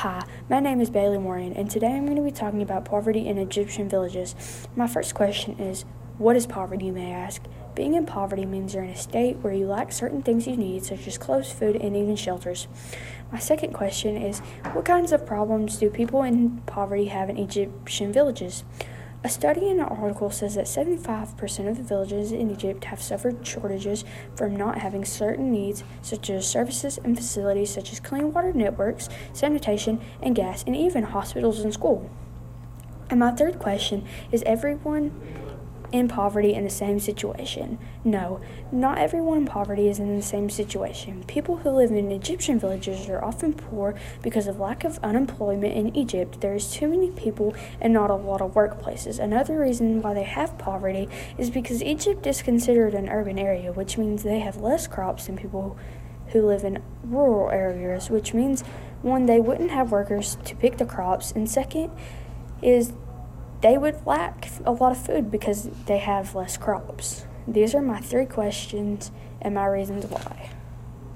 Hi, my name is Bailey Moran, and today I'm going to be talking about poverty in Egyptian villages. My first question is What is poverty, you may ask? Being in poverty means you're in a state where you lack certain things you need, such as clothes, food, and even shelters. My second question is What kinds of problems do people in poverty have in Egyptian villages? A study in an article says that 75% of the villages in Egypt have suffered shortages from not having certain needs, such as services and facilities such as clean water networks, sanitation, and gas, and even hospitals and school. And my third question is everyone in poverty in the same situation. No, not everyone in poverty is in the same situation. People who live in Egyptian villages are often poor because of lack of unemployment in Egypt. There is too many people and not a lot of workplaces. Another reason why they have poverty is because Egypt is considered an urban area, which means they have less crops than people who live in rural areas, which means one, they wouldn't have workers to pick the crops, and second is they would lack a lot of food because they have less crops. These are my three questions and my reasons why.